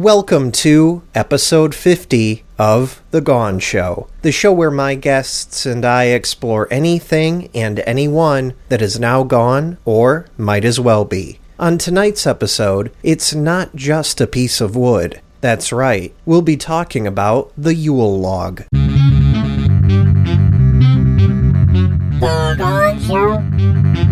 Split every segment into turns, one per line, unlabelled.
Welcome to episode 50 of The Gone Show, the show where my guests and I explore anything and anyone that is now gone or might as well be. On tonight's episode, it's not just a piece of wood. That's right, we'll be talking about the Yule log.
The Gone Show.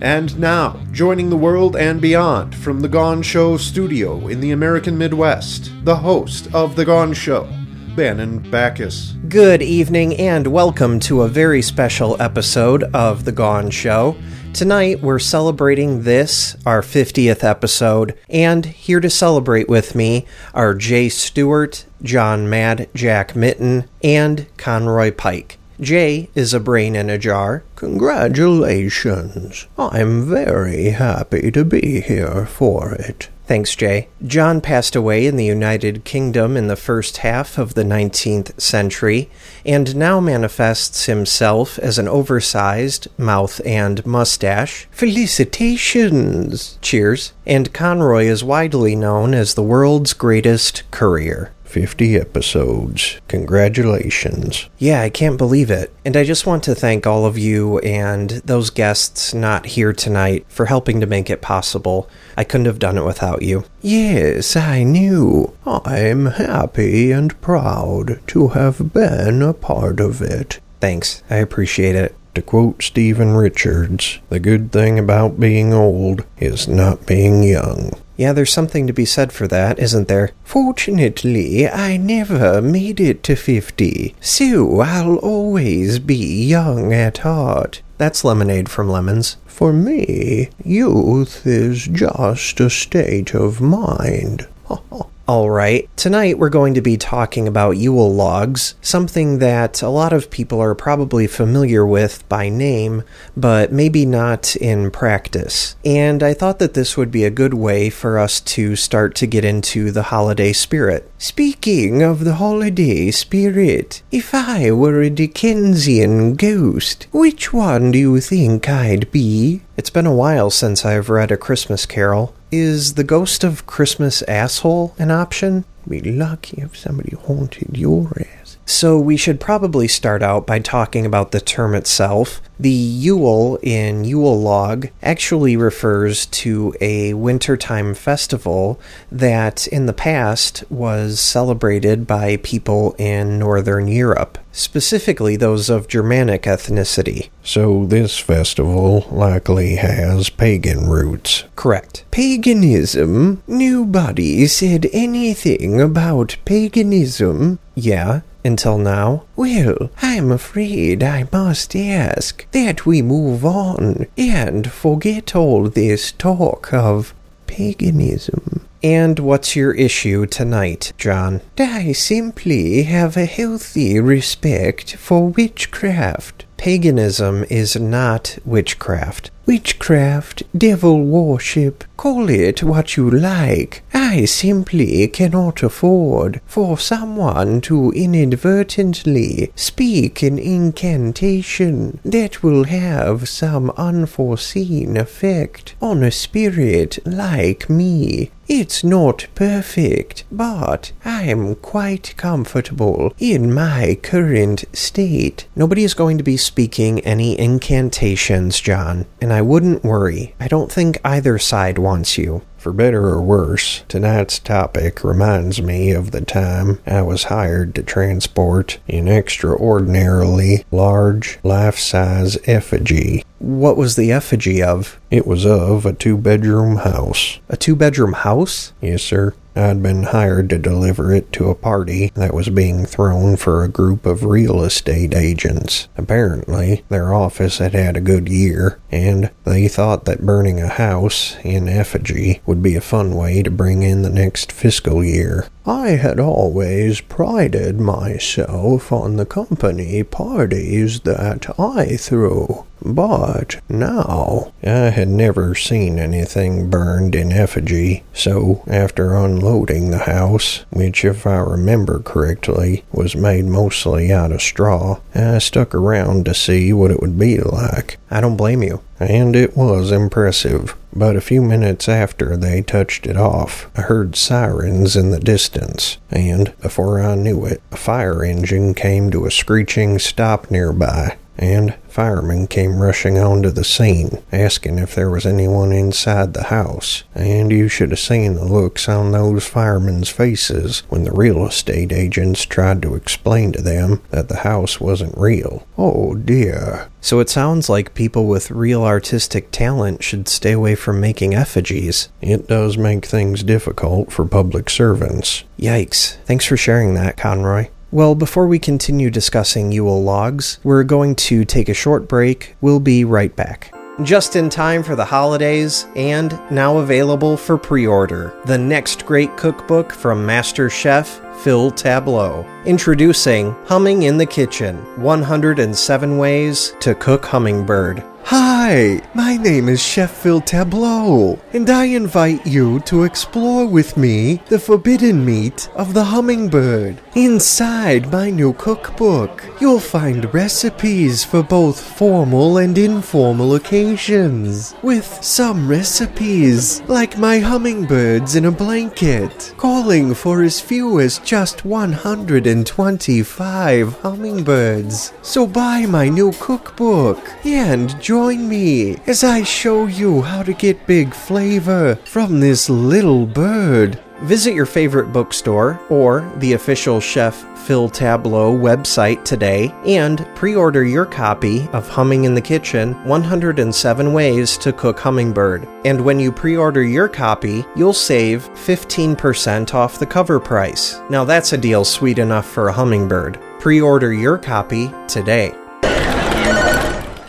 And now, joining the world and beyond from The Gone Show studio in the American Midwest, the host of The Gone Show, Bannon Backus.
Good evening and welcome to a very special episode of The Gone Show. Tonight we're celebrating this, our 50th episode, and here to celebrate with me are Jay Stewart, John Mad, Jack Mitten, and Conroy Pike. Jay is a brain in a jar. Congratulations. I'm very happy to be here for it. Thanks, Jay. John passed away in the United Kingdom in the first half of the 19th century and now manifests himself as an oversized mouth and mustache. Felicitations! Cheers. And Conroy is widely known as the world's greatest courier.
50 episodes. Congratulations.
Yeah, I can't believe it. And I just want to thank all of you and those guests not here tonight for helping to make it possible. I couldn't have done it without you.
Yes, I knew. I'm happy and proud to have been a part of it.
Thanks, I appreciate it.
To quote Stephen Richards, the good thing about being old is not being young.
Yeah, there's something to be said for that, isn't there? Fortunately, I never made it to 50, so I'll always be young at heart. That's lemonade from Lemons.
For me, youth is just a state of mind.
All right, tonight we're going to be talking about Yule logs, something that a lot of people are probably familiar with by name, but maybe not in practice. And I thought that this would be a good way for us to start to get into the holiday spirit. Speaking of the holiday spirit, if I were a Dickensian ghost, which one do you think I'd be? It's been a while since I've read A Christmas Carol. Is the ghost of Christmas asshole an option?
Be lucky if somebody haunted your ass.
So we should probably start out by talking about the term itself. The Yule in Yule log actually refers to a wintertime festival that in the past was celebrated by people in Northern Europe, specifically those of Germanic ethnicity.
So this festival likely has pagan roots.
Correct.
Paganism? Nobody said anything about paganism.
Yeah, until now.
Well, I'm afraid I must ask that we move on and forget all this talk of paganism.
And what's your issue tonight, John?
I simply have a healthy respect for witchcraft.
Paganism is not witchcraft.
Witchcraft, devil worship, call it what you like. I simply cannot afford for someone to inadvertently speak an incantation that will have some unforeseen effect on a spirit like me. It's not perfect, but I am quite comfortable in my current state.
Nobody is going to be speaking any incantations, John, and I wouldn't worry. I don't think either side wants you.
For better or worse, tonight's topic reminds me of the time I was hired to transport an extraordinarily large, life size effigy.
What was the effigy of?
It was of a two bedroom house.
A two bedroom house?
Yes, sir. I'd been hired to deliver it to a party that was being thrown for a group of real estate agents. Apparently, their office had had a good year, and they thought that burning a house in effigy would be a fun way to bring in the next fiscal year. I had always prided myself on the company parties that I threw. But now, I had never seen anything burned in effigy, so after unloading the house, which if I remember correctly was made mostly out of straw, I stuck around to see what it would be like.
I don't blame you.
And it was impressive. But a few minutes after they touched it off, I heard sirens in the distance, and before I knew it, a fire engine came to a screeching stop nearby and firemen came rushing onto the scene, asking if there was anyone inside the house. And you should have seen the looks on those firemen's faces when the real estate agents tried to explain to them that the house wasn't real. Oh dear.
So it sounds like people with real artistic talent should stay away from making effigies.
It does make things difficult for public servants.
Yikes. Thanks for sharing that, Conroy. Well, before we continue discussing Yule logs, we're going to take a short break. We'll be right back. Just in time for the holidays, and now available for pre order, the next great cookbook from Master Chef Phil Tableau. Introducing Humming in the Kitchen 107 Ways to Cook Hummingbird.
Hi, my name is Phil Tableau, and I invite you to explore with me the forbidden meat of the hummingbird. Inside my new cookbook, you'll find recipes for both formal and informal occasions, with some recipes, like my hummingbirds in a blanket, calling for as few as just 125 hummingbirds. So buy my new cookbook and join me as I show you how to get big flavor from this little bird.
Visit your favorite bookstore or the official Chef Phil Tableau website today and pre order your copy of Humming in the Kitchen 107 Ways to Cook Hummingbird. And when you pre order your copy, you'll save 15% off the cover price. Now that's a deal sweet enough for a hummingbird. Pre order your copy today.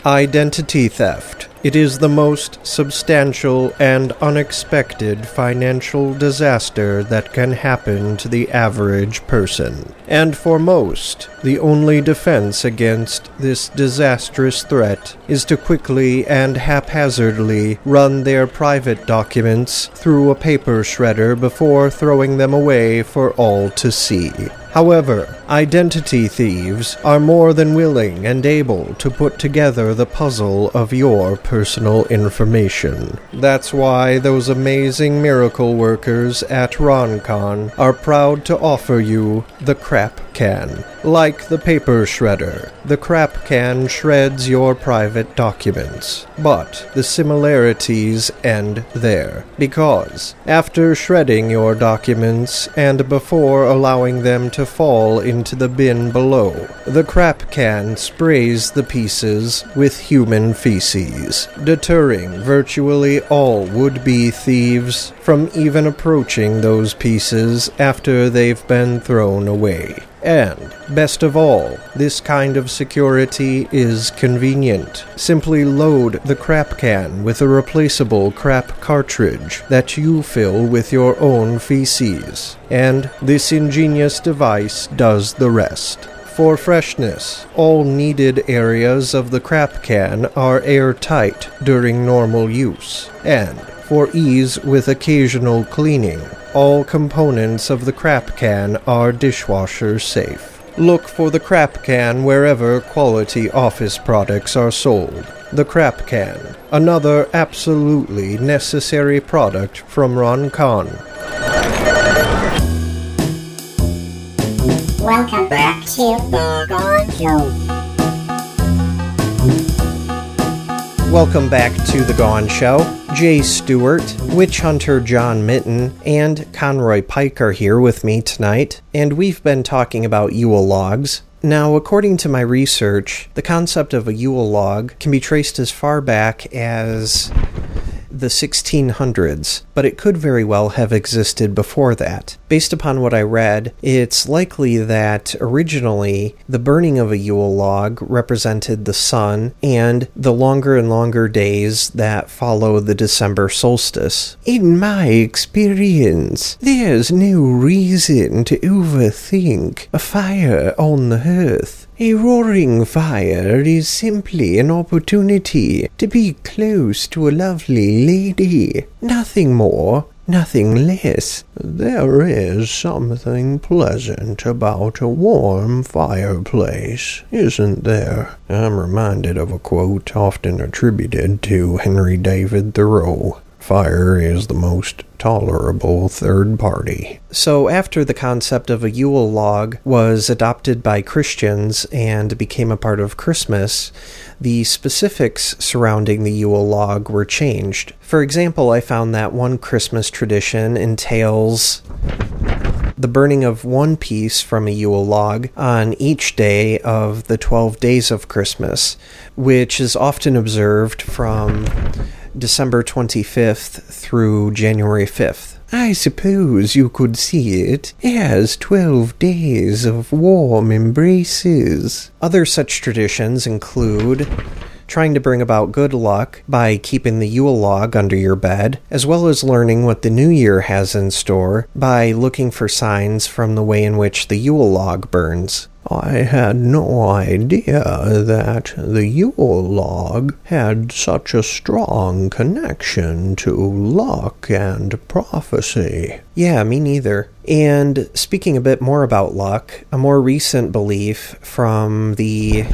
Identity theft. It is the most substantial and unexpected financial disaster that can happen to the average person. And for most, the only defense against this disastrous threat is to quickly and haphazardly run their private documents through a paper shredder before throwing them away for all to see. However, identity thieves are more than willing and able to put together the puzzle of your personal information. That's why those amazing miracle workers at RonCon are proud to offer you the Crap Can. Like the paper shredder, the Crap Can shreds your private documents. But the similarities end there. Because after shredding your documents and before allowing them to fall into the bin below, the Crap Can sprays the pieces with human feces, deterring virtually all would be thieves from even approaching those pieces after they've been thrown away. And, best of all, this kind of security is convenient. Simply load the crap can with a replaceable crap cartridge that you fill with your own feces, and this ingenious device does the rest. For freshness, all needed areas of the crap can are airtight during normal use, and for ease with occasional cleaning, all components of the crap can are dishwasher safe. Look for the crap can wherever quality office products are sold. The crap can, another absolutely necessary product from Ron Khan.
Welcome back to the Gone Show.
Welcome back to The Gone Show. Jay Stewart, Witch Hunter John Mitten, and Conroy Pike are here with me tonight, and we've been talking about Yule logs. Now, according to my research, the concept of a Yule log can be traced as far back as the 1600s, but it could very well have existed before that. Based upon what I read, it's likely that originally the burning of a Yule log represented the sun and the longer and longer days that follow the December solstice. In my experience, there's no reason to overthink a fire on the hearth. A roaring fire is simply an opportunity to be close to a lovely lady. Nothing more, nothing less.
There is something pleasant about a warm fireplace, isn't there? I'm reminded of a quote often attributed to Henry David Thoreau.
Fire is the most tolerable third party.
So, after the concept of a Yule log was adopted by Christians and became a part of Christmas, the specifics surrounding the Yule log were changed. For example, I found that one Christmas tradition entails the burning of one piece from a Yule log on each day of the 12 days of Christmas, which is often observed from December 25th through January 5th.
I suppose you could see it as 12 days of warm embraces.
Other such traditions include trying to bring about good luck by keeping the Yule log under your bed, as well as learning what the new year has in store by looking for signs from the way in which the Yule log burns.
I had no idea that the Yule log had such a strong connection to luck and prophecy.
Yeah, me neither. And speaking a bit more about luck, a more recent belief from the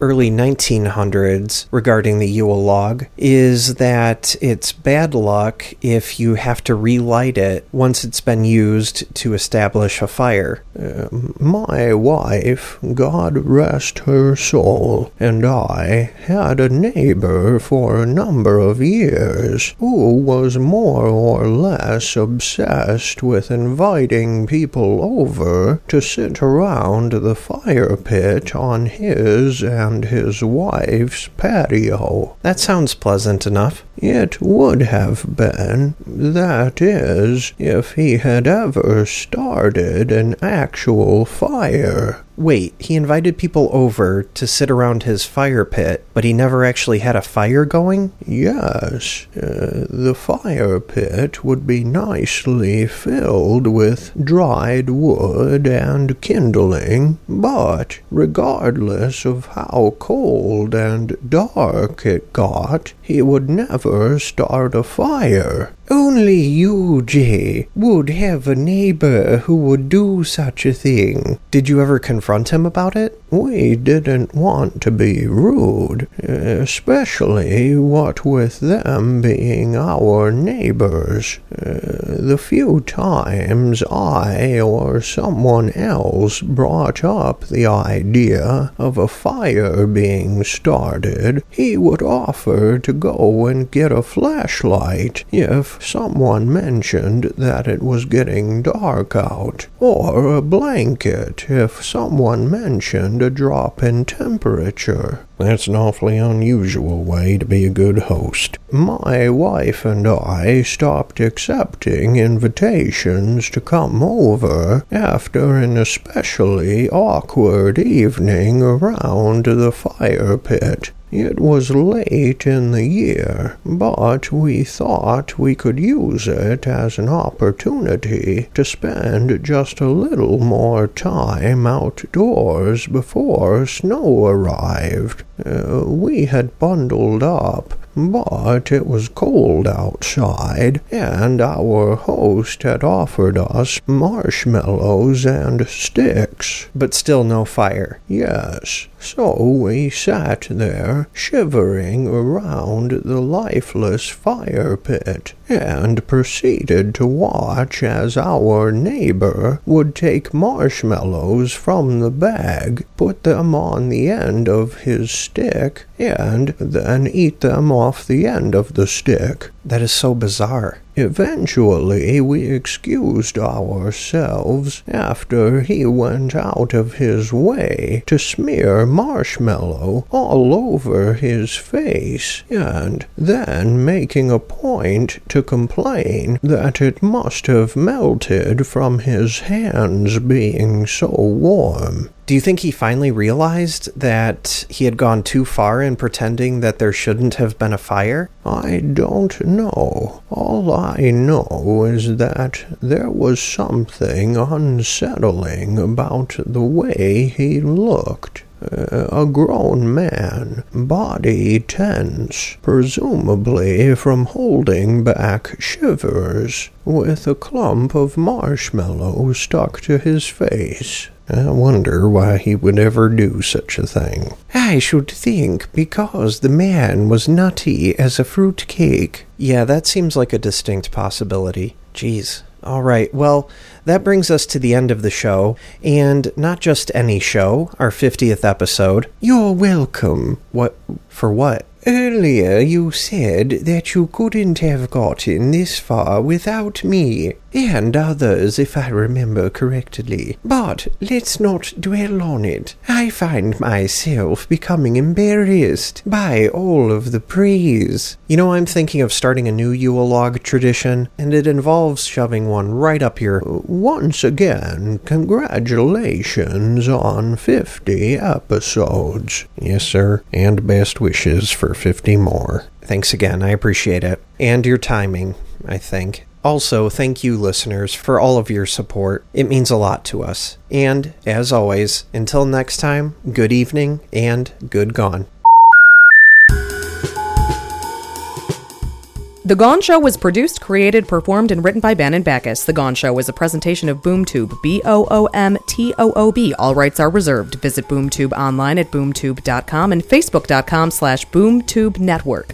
early 1900s regarding the Yule log is that it's bad luck if you have to relight it once it's been used to establish a fire.
Uh, my wife, God rest her soul, and I had a neighbor for a number of years who was more or less obsessed with inviting people over to sit around the fire pit on his and and his wife's patio.
That sounds pleasant enough.
It would have been, that is, if he had ever started an actual fire.
Wait, he invited people over to sit around his fire pit, but he never actually had a fire going?
Yes. Uh, the fire pit would be nicely filled with dried wood and kindling, but regardless of how cold and dark it got, he would never start a fire.
Only you, Jay, would have a neighbor who would do such a thing.
Did you ever confront him about it?
We didn't want to be rude, especially what with them being our neighbors. Uh, the few times I or someone else brought up the idea of a fire being started, he would offer to go and get a flashlight if someone mentioned that it was getting dark out, or a blanket if someone mentioned a drop in temperature. That's an awfully unusual way to be a good host. My wife and I stopped accepting invitations to come over after an especially awkward evening around the fire pit. It was late in the year, but we thought we could use it as an opportunity to spend just a little more time outdoors before snow arrived. Uh, we had bundled up but it was cold outside, and our host had offered us marshmallows and sticks.
But still no fire.
Yes, so we sat there, shivering around the lifeless fire pit, and proceeded to watch as our neighbor would take marshmallows from the bag, put them on the end of his stick, and then eat them off the end of the stick.
That is so bizarre.
Eventually, we excused ourselves after he went out of his way to smear marshmallow all over his face, and then making a point to complain that it must have melted from his hands being so warm.
Do you think he finally realized that he had gone too far in pretending that there shouldn't have been a fire?
I don't know. All I know is that there was something unsettling about the way he looked. Uh, a grown man, body tense, presumably from holding back shivers, with a clump of marshmallow stuck to his face.
I wonder why he would ever do such a thing.
I should think because the man was nutty as a fruit cake.
Yeah, that seems like a distinct possibility. Jeez. All right, well, that brings us to the end of the show, and not just any show, our 50th episode.
You're welcome.
What? For what?
Earlier you said that you couldn't have gotten this far without me, and others if I remember correctly. But let's not dwell on it. I find myself becoming embarrassed by all of the praise.
You know, I'm thinking of starting a new Yule log tradition, and it involves shoving one right up your.
Once again, congratulations on 50 episodes.
Yes, sir, and best wishes for 50 more.
Thanks again, I appreciate it. And your timing, I think. Also, thank you, listeners, for all of your support. It means a lot to us. And, as always, until next time, good evening and good gone.
The Gone Show was produced, created, performed, and written by Bannon Backus. The Gone Show is a presentation of BoomToob, B O O M T O O B. All rights are reserved. Visit BoomToob online at boomtoob.com and facebook.com slash boomtube network.